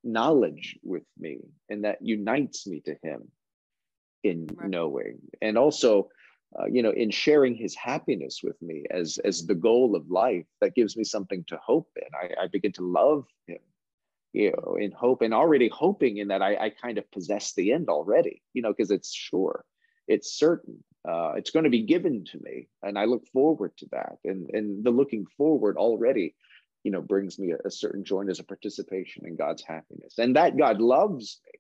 knowledge with me, and that unites me to Him in right. knowing. And also, uh, you know, in sharing his happiness with me as as the goal of life, that gives me something to hope in. I, I begin to love him, you know, in hope and already hoping in that I, I kind of possess the end already, you know, because it's sure, it's certain, uh, it's going to be given to me, and I look forward to that. And and the looking forward already, you know, brings me a, a certain joy as a participation in God's happiness, and that God loves me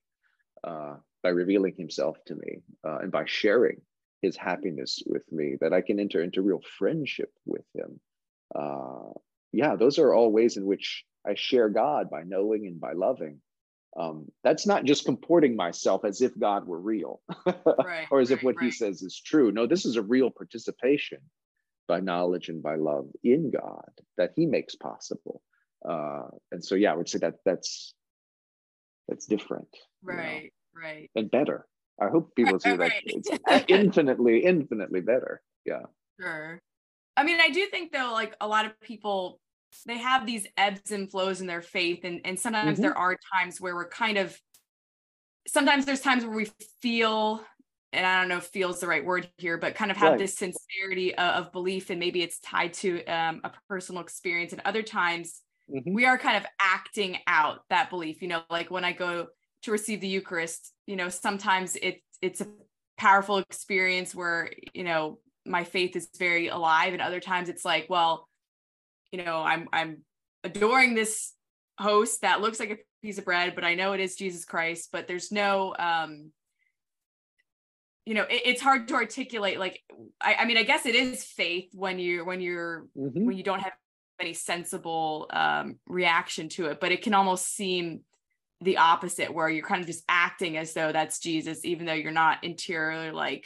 uh, by revealing Himself to me uh, and by sharing his happiness with me, that I can enter into real friendship with him. Uh, yeah, those are all ways in which I share God by knowing and by loving. Um, that's not just comporting myself as if God were real *laughs* right, or as right, if what right. he says is true. No, this is a real participation by knowledge and by love in God that he makes possible. Uh, and so, yeah, I would say that that's that's different, right? You know, right, and better. I hope *laughs* people see that it's *laughs* infinitely, infinitely better. Yeah. Sure. I mean, I do think though, like a lot of people, they have these ebbs and flows in their faith, and and sometimes mm-hmm. there are times where we're kind of. Sometimes there's times where we feel, and I don't know if "feels" the right word here, but kind of have right. this sincerity of, of, belief, and maybe it's tied to um, a personal experience. And other times, mm-hmm. we are kind of acting out that belief. You know, like when I go to receive the Eucharist, you know, sometimes it's it's a powerful experience where, you know, my faith is very alive and other times it's like, well, you know, I'm I'm adoring this host that looks like a piece of bread, but I know it is Jesus Christ, but there's no um you know it, it's hard to articulate like I, I mean i guess it is faith when you when you're mm-hmm. when you don't have any sensible um reaction to it but it can almost seem the opposite where you're kind of just acting as though that's jesus even though you're not interiorly like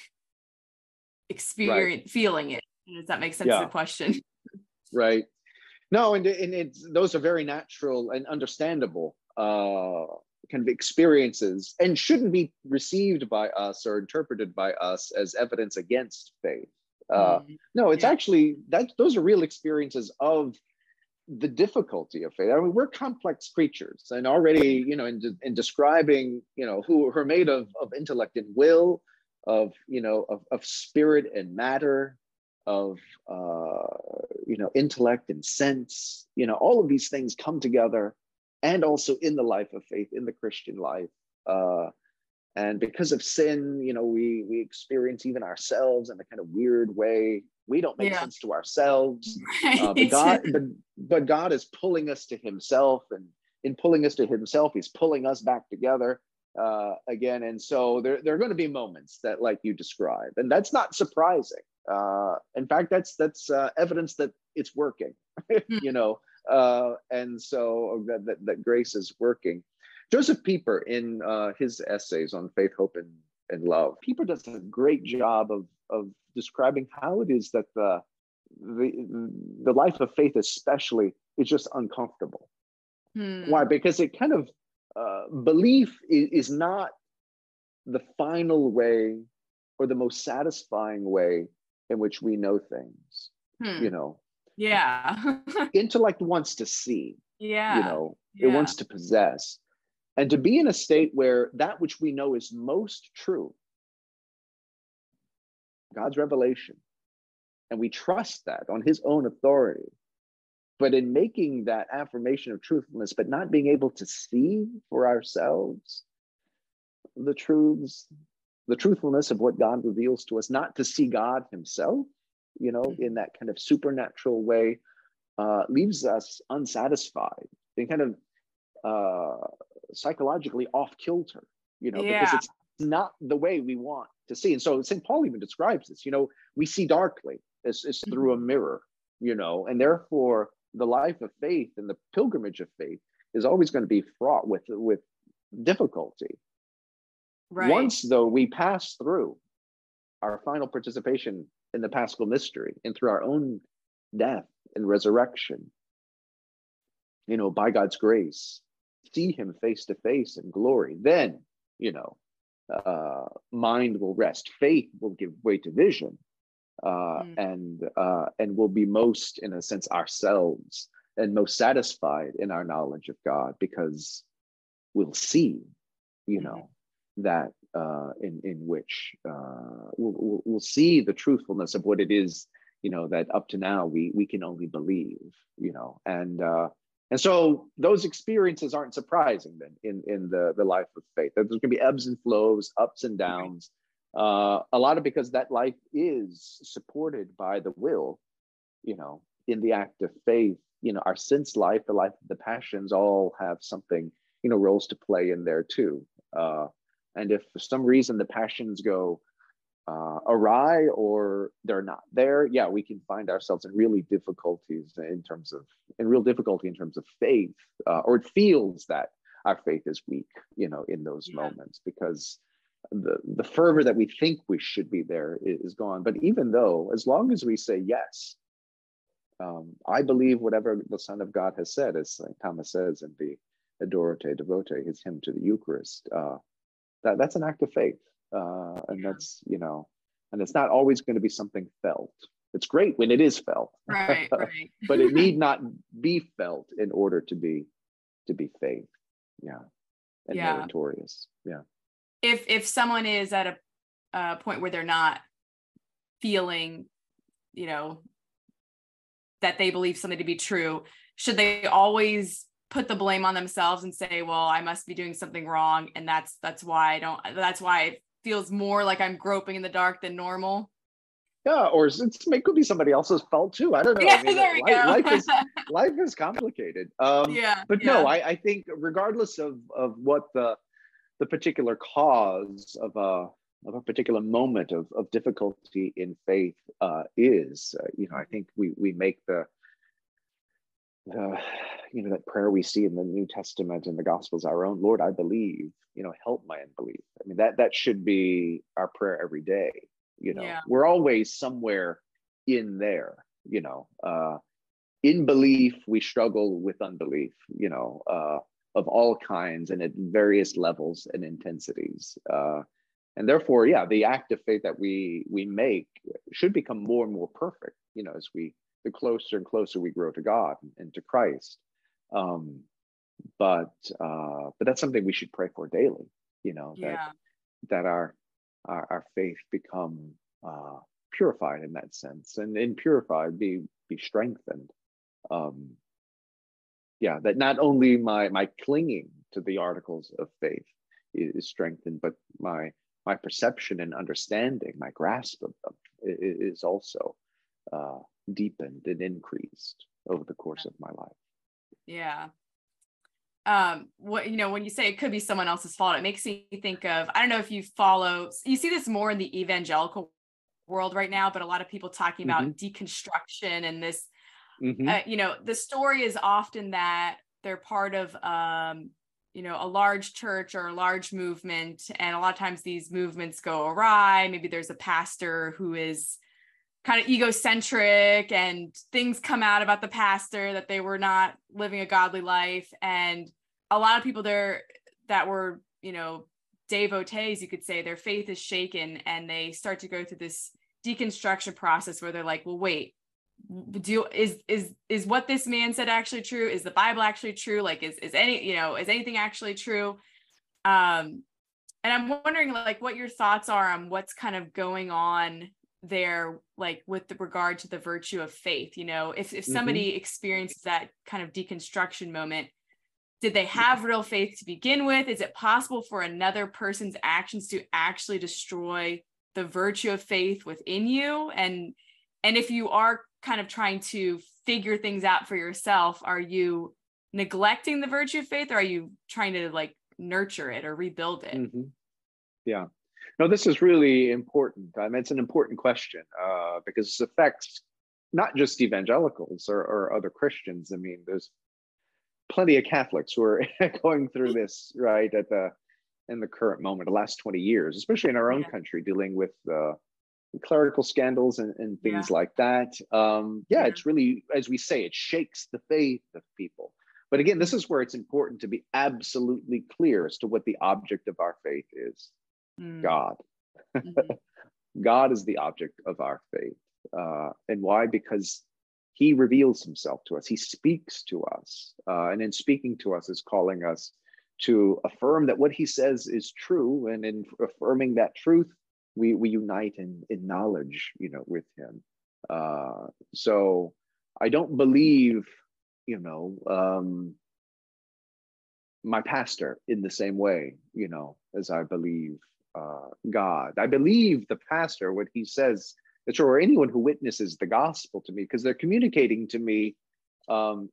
experience right. feeling it does that make sense yeah. to the question *laughs* right no and, and it's those are very natural and understandable uh kind of experiences and shouldn't be received by us or interpreted by us as evidence against faith. Uh, mm-hmm. No, it's yeah. actually that those are real experiences of the difficulty of faith. I mean, we're complex creatures, and already, you know, in, de- in describing, you know, who are made of of intellect and will, of you know, of, of spirit and matter, of uh, you know, intellect and sense. You know, all of these things come together and also in the life of faith, in the Christian life. Uh, and because of sin, you know, we we experience even ourselves in a kind of weird way. We don't make yeah. sense to ourselves. Right. *laughs* Uh, but God, but, but God is pulling us to Himself, and in pulling us to Himself, He's pulling us back together uh, again. And so there, there are going to be moments that, like you describe, and that's not surprising. Uh, in fact, that's that's uh, evidence that it's working. *laughs* Hmm. you know, uh, and so that, that, that, grace is working. Josef Pieper, in uh, his essays on faith, hope, and, and love, Pieper does a great job of, of describing how it is that the, the, the life of faith, especially, is just uncomfortable. Hmm. Why? Because it kind of uh, belief is, is not the final way or the most satisfying way in which we know things. Hmm. You know, yeah. *laughs* intellect wants to see. Yeah. You know, yeah. it wants to possess. And to be in a state where that which we know is most true, God's revelation, and we trust that on his own authority. But in making that affirmation of truthfulness, but not being able to see for ourselves the truths, the truthfulness of what God reveals to us, not to see God himself, you know, in that kind of supernatural way, uh, leaves us unsatisfied and kind of uh, psychologically off kilter, you know, yeah. because it's not the way we want to see. And so St. Paul even describes this, you know, we see darkly, it's, it's through a mm-hmm. mirror, you know, and therefore the life of faith and the pilgrimage of faith is always going to be fraught with, with difficulty. Right. Once, though, we pass through our final participation in the paschal mystery and through our own death and resurrection, you know, by God's grace, see him face to face in glory, then, you know, uh, mind will rest, faith will give way to vision, uh, mm. and uh, and will be most, in a sense, ourselves and most satisfied in our knowledge of God because we'll see, you know, mm. that uh, in in which uh, we'll, we'll see the truthfulness of what it is you know that up to now we we can only believe you know and uh, and so those experiences aren't surprising then in in the the life of faith. There's going to be ebbs and flows ups and downs uh, a lot of because that life is supported by the will you know in the act of faith. You know our sense life the life of the passions all have something you know roles to play in there too. Uh, and if for some reason the passions go uh, awry or they're not there, yeah, we can find ourselves in really difficulties in terms of, in real difficulty in terms of faith, uh, or it feels that our faith is weak, you know, in those yeah. moments because the the fervor that we think we should be there is gone. But even though, as long as we say yes, um, I believe whatever the Son of God has said, as St. Thomas says in the Adoro Te Devote, his hymn to the Eucharist. Uh, that that's an act of faith uh, and that's you know and it's not always going to be something felt. It's great when it is felt. Right, *laughs* right. but it need *laughs* not be felt in order to be to be faith yeah. And yeah. meritorious. Yeah. If if someone is at a, a point where they're not feeling you know that they believe something to be true should they always put the blame on themselves and say well i must be doing something wrong and that's that's why i don't that's why feels more like i'm groping in the dark than normal yeah or it's, it could be somebody else's fault too i don't know *laughs* yeah, I mean, there we life, go. life is life is complicated um *laughs* yeah but yeah. no I, I think regardless of of what the the particular cause of a of a particular moment of, of difficulty in faith uh, is. Uh, you know, I think we we make the the you know that prayer we see in the New Testament and the Gospels our own. Lord, I believe. You know, help my unbelief. I mean that that should be our prayer every day. You know, yeah. we're always somewhere in there. You know, uh, in belief we struggle with unbelief. You know. Uh, of all kinds and at various levels and intensities. Uh, and therefore, yeah, the act of faith that we we make should become more and more perfect. You know, as we the closer and closer we grow to God and to Christ. Um, but uh, but that's something we should pray for daily. You know that yeah. that our, our, our faith become uh, purified in that sense, and in purified be be strengthened. Um, yeah, that not only my my clinging to the articles of faith is strengthened, but my my perception and understanding, my grasp of them is also uh, deepened and increased over the course of my life. Yeah. Um, what you know, when you say it could be someone else's fault, it makes me think of I don't know if you follow you see this more in the evangelical world right now, but a lot of people talking about mm-hmm. deconstruction and this mm-hmm. uh, you know, the story is often that they're part of um, you know a large church or a large movement and a lot of times these movements go awry maybe there's a pastor who is kind of egocentric and things come out about the pastor that they were not living a godly life. And a lot of people there that were you know devotees you could say their faith is shaken and they start to go through this deconstruction process where they're like well wait do is is is what this man said actually true? Is the bible actually true? Like is is any you know is anything actually true? Um and i'm wondering like what your thoughts are on what's kind of going on there like with the regard to the virtue of faith you know? If if somebody mm-hmm. experiences that kind of deconstruction moment did they have real faith to begin with? Is it possible for another person's actions to actually destroy the virtue of faith within you? And and if you are kind of trying to figure things out for yourself are you neglecting the virtue of faith or are you trying to like nurture it or rebuild it? Mm-hmm. yeah no this is really important i mean it's an important question uh, because it affects not just evangelicals or, or other christians i mean there's plenty of catholics who are *laughs* going through this right at the in the current moment the last 20 years especially in our own yeah. country dealing with uh, clerical scandals and, and things yeah. like that. Um, yeah, yeah, it's really, as we say, it shakes the faith of people. But again, this is where it's important to be absolutely clear as to what the object of our faith is mm. God. Mm-hmm. *laughs* God is the object of our faith. Uh, and why? Because he reveals himself to us, he speaks to us. Uh, and in speaking to us, is calling us to affirm that what he says is true. And in affirming that truth, we we unite in in knowledge you know with him uh so i don't believe you know um my pastor in the same way you know as i believe uh god i believe the pastor what he says or anyone who witnesses the gospel to me because they're communicating to me um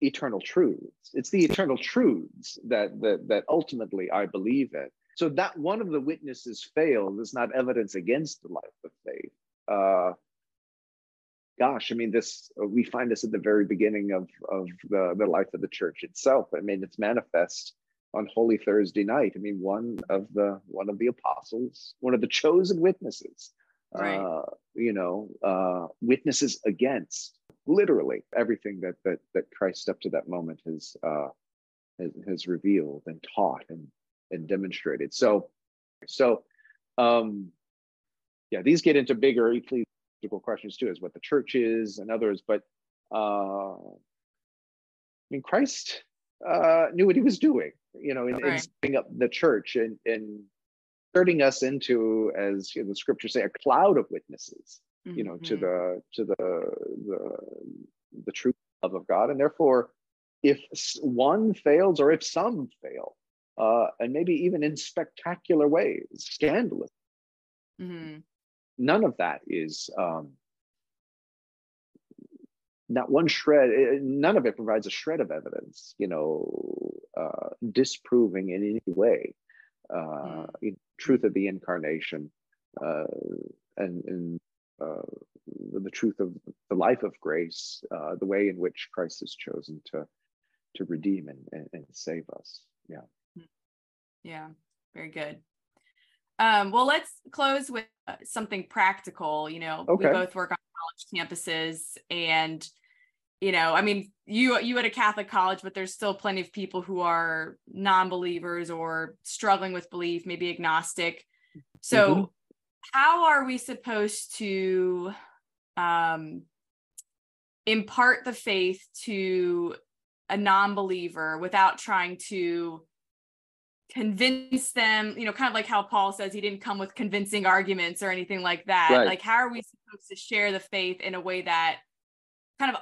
eternal truths it's the eternal truths that that that ultimately i believe in so that one of the witnesses failed is not evidence against the life of faith. Uh, gosh, I mean, this we find this at the very beginning of of the the life of the church itself. I mean, it's manifest on Holy Thursday night. I mean, one of the one of the apostles, one of the chosen witnesses, right. uh, you know, uh, witnesses against literally everything that that that Christ up to that moment has uh, has, has revealed and taught and and demonstrated. So, so um, yeah, these get into bigger ecclesiastical questions too, as what the church is and others. But uh, I mean, Christ uh, knew what he was doing, you know, in, right. in setting up the church and and turning us into, as you know, the scriptures say, a cloud of witnesses, mm-hmm. you know, to mm-hmm. the to the the the true love of God, and therefore, if one fails or if some fail, uh, and maybe even in spectacular ways, scandalous. Mm-hmm. None of that is um, not one shred. Eh, none of it provides a shred of evidence, you know, uh, disproving in any way uh, mm. truth of the incarnation uh, and, and uh, the truth of the life of grace, uh, the way in which Christ has chosen to to redeem and, and, and save us. Yeah. Yeah, very good. Um, well, let's close with uh, something practical. You know, okay. we both work on college campuses, and you know, I mean, you you at a Catholic college, but there's still plenty of people who are non-believers or struggling with belief, maybe agnostic. So, mm-hmm. how are we supposed to um, impart the faith to a non-believer without trying to convince them you know kind of like how paul says he didn't come with convincing arguments or anything like that right. like how are we supposed to share the faith in a way that kind of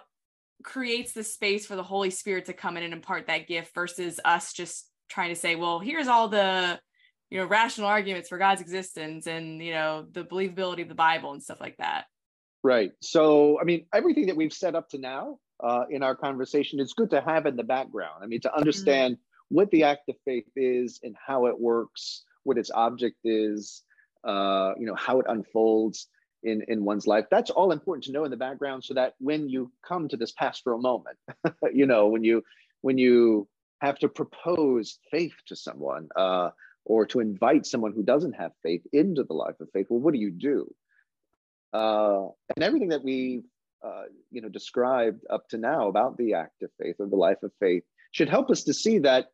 creates the space for the holy spirit to come in and impart that gift versus us just trying to say well here's all the you know rational arguments for god's existence and you know the believability of the bible and stuff like that. Right. So i mean everything that we've set up to now uh, in our conversation it's good to have in the background. I mean to mm-hmm. understand mm-hmm what the act of faith is and how it works, what its object is, uh, you know, how it unfolds in, in one's life. That's all important to know in the background so that when you come to this pastoral moment, *laughs* you know, when you when you have to propose faith to someone uh, or to invite someone who doesn't have faith into the life of faith, well, what do you do? Uh, and everything that we've uh, you know described up to now about the act of faith or the life of faith should help us to see that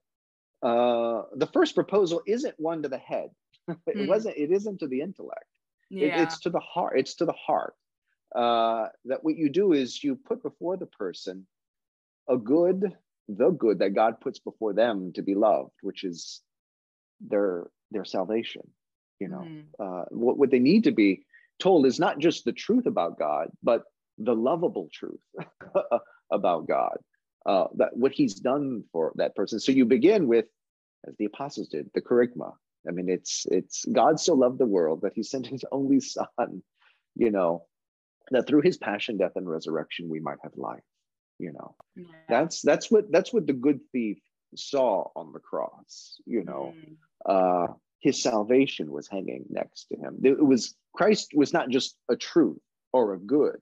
uh, the first proposal isn't one to the head. *laughs* it mm. wasn't. It isn't to the intellect. Yeah. It, it's to the heart. It's to the heart. Uh, that what you do is you put before the person a good, the good that God puts before them to be loved, which is their their salvation. You know, mm. uh, what what they need to be told is not just the truth about God, but the lovable truth *laughs* about God uh, that what he's done for that person. So you begin with, as the apostles did, the kerygma. I mean, it's it's God so loved the world that he sent his only son, you know, that through his passion, death, and resurrection we might have life. You know, yeah. that's that's what that's what the good thief saw on the cross. You know, mm. uh, his salvation was hanging next to him. It was Christ was not just a truth or a good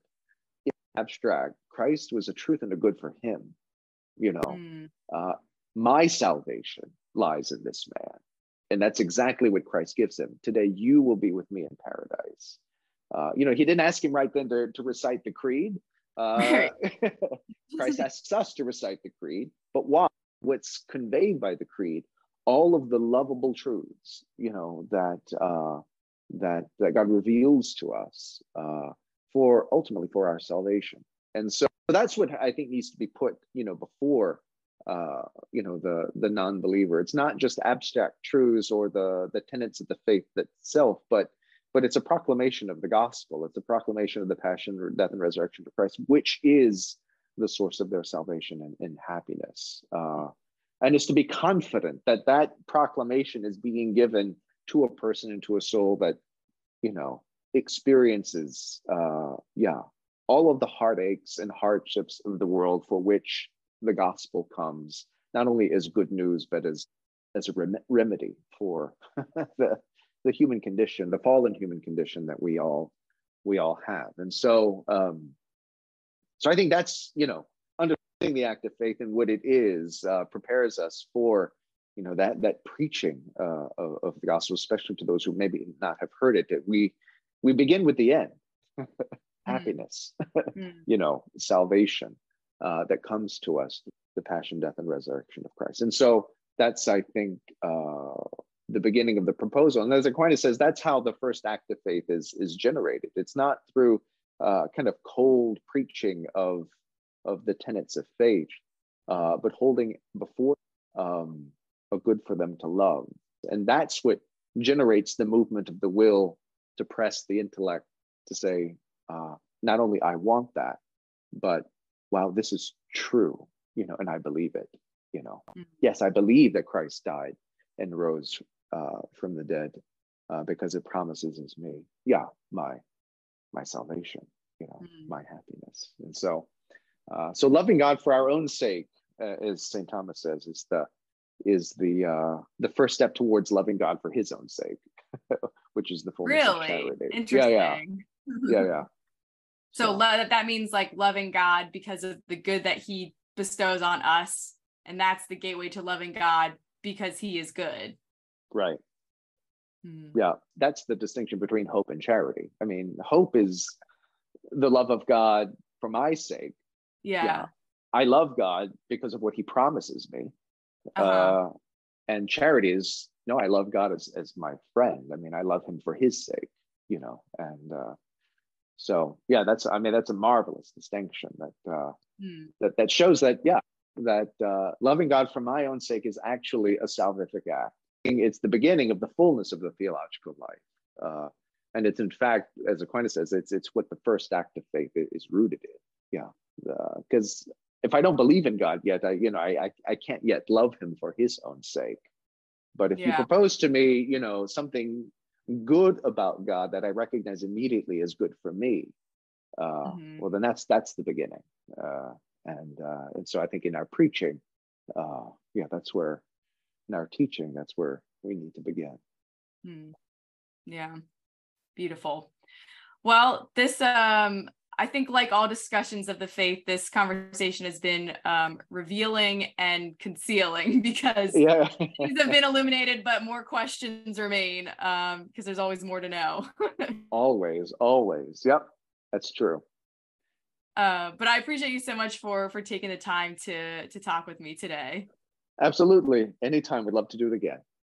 abstract. Christ was a truth and a good for him you know mm. uh, my salvation lies in this man and that's exactly what christ gives him. Today you will be with me in paradise. Uh, you know he didn't ask him right then to, to recite the creed. Uh, *laughs* *laughs* christ asks us to recite the creed but why? What's conveyed by the creed? All of the lovable truths you know that uh, that that god reveals to us uh, for ultimately for our salvation. And so that's what I think needs to be put, you know, before, uh, you know, the the non-believer. It's not just abstract truths or the the tenets of the faith itself, but but it's a proclamation of the gospel. It's a proclamation of the passion, death, and resurrection of Christ, which is the source of their salvation and, and happiness. Uh, and it's to be confident that that proclamation is being given to a person and to a soul that, you know, experiences, uh, yeah, all of the heartaches and hardships of the world for which the gospel comes, not only as good news, but as, as a rem- remedy for *laughs* the, the human condition, the fallen human condition that we all we all have. And so um, so I think that's, you know, understanding the act of faith and what it is uh, prepares us for you know that that preaching uh, of, of, the gospel, especially to those who maybe not have heard it. That we we begin with the end. *laughs* Mm. happiness, *laughs* mm. you know, salvation uh, that comes to us, the passion, death, and resurrection of Christ. And so that's, I think, uh, the beginning of the proposal. And as Aquinas says, that's how the first act of faith is is generated. It's not through uh, kind of cold preaching of of the tenets of faith, uh, but holding before um, a good for them to love. And that's what generates the movement of the will to press the intellect to say, uh, not only I want that, but wow, this is true, you know, and I believe it, you know. Mm-hmm. Yes, I believe that Christ died and rose uh, from the dead uh, because it promises is me, yeah, my my salvation, you know, mm-hmm. my happiness. And so, uh, so loving God for our own sake, uh, as Saint Thomas says, is the is the uh, the first step towards loving God for His own sake. *laughs* which is the fullness really? of charity. Interesting. Yeah, *laughs* yeah, yeah, yeah. So, so. Lo- that means like loving God because of the good that He bestows on us, and that's the gateway to loving God because He is good. Right. Hmm. Yeah, that's the distinction between hope and charity. I mean, hope is the love of God for my sake. Yeah. yeah. I love God because of what He promises me. Uh-huh. Uh, and charity is no, I love God as as my friend. I mean, I love Him for His sake, you know. And uh, so, yeah, that's I mean, that's a marvelous distinction that uh, hmm. that that shows that yeah, that uh, loving God for my own sake is actually a salvific act. It's the beginning of the fullness of the theological life. Uh, and it's in fact, as Aquinas says, it's it's what the first act of faith is rooted in. Yeah, because if I don't believe in God yet, I you know I, I I can't yet love Him for His own sake. But if yeah. you propose to me, you know, something good about God that I recognize immediately as good for me, uh, mm-hmm. well, then that's that's the beginning. Uh, and uh, and so I think in our preaching, uh, yeah, that's where in our teaching, that's where we need to begin. Hmm. Yeah, beautiful. Well, this um, I think, like all discussions of the faith, this conversation has been um, revealing and concealing *laughs* because yeah. *laughs* things have been illuminated, but more questions remain because um, there's always more to know. *laughs* always, always. Yep, that's true. Uh, but I appreciate you so much for for taking the time to to talk with me today. Absolutely. Anytime. We'd love to do it again.